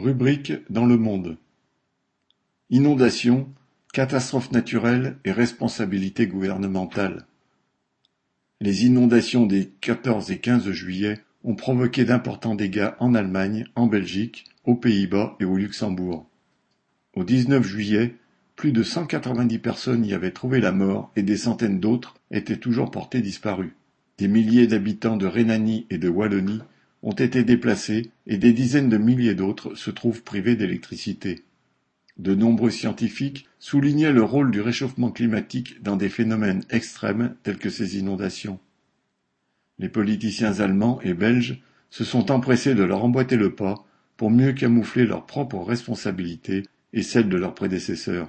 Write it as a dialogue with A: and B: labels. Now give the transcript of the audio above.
A: Rubrique dans le monde. Inondations, catastrophes naturelles et responsabilité gouvernementale. Les inondations des 14 et 15 juillet ont provoqué d'importants dégâts en Allemagne, en Belgique, aux Pays-Bas et au Luxembourg. Au 19 juillet, plus de 190 personnes y avaient trouvé la mort et des centaines d'autres étaient toujours portées disparues. Des milliers d'habitants de Rhénanie et de Wallonie ont été déplacés et des dizaines de milliers d'autres se trouvent privés d'électricité. De nombreux scientifiques soulignaient le rôle du réchauffement climatique dans des phénomènes extrêmes tels que ces inondations. Les politiciens allemands et belges se sont empressés de leur emboîter le pas pour mieux camoufler leurs propres responsabilités et celles de leurs prédécesseurs.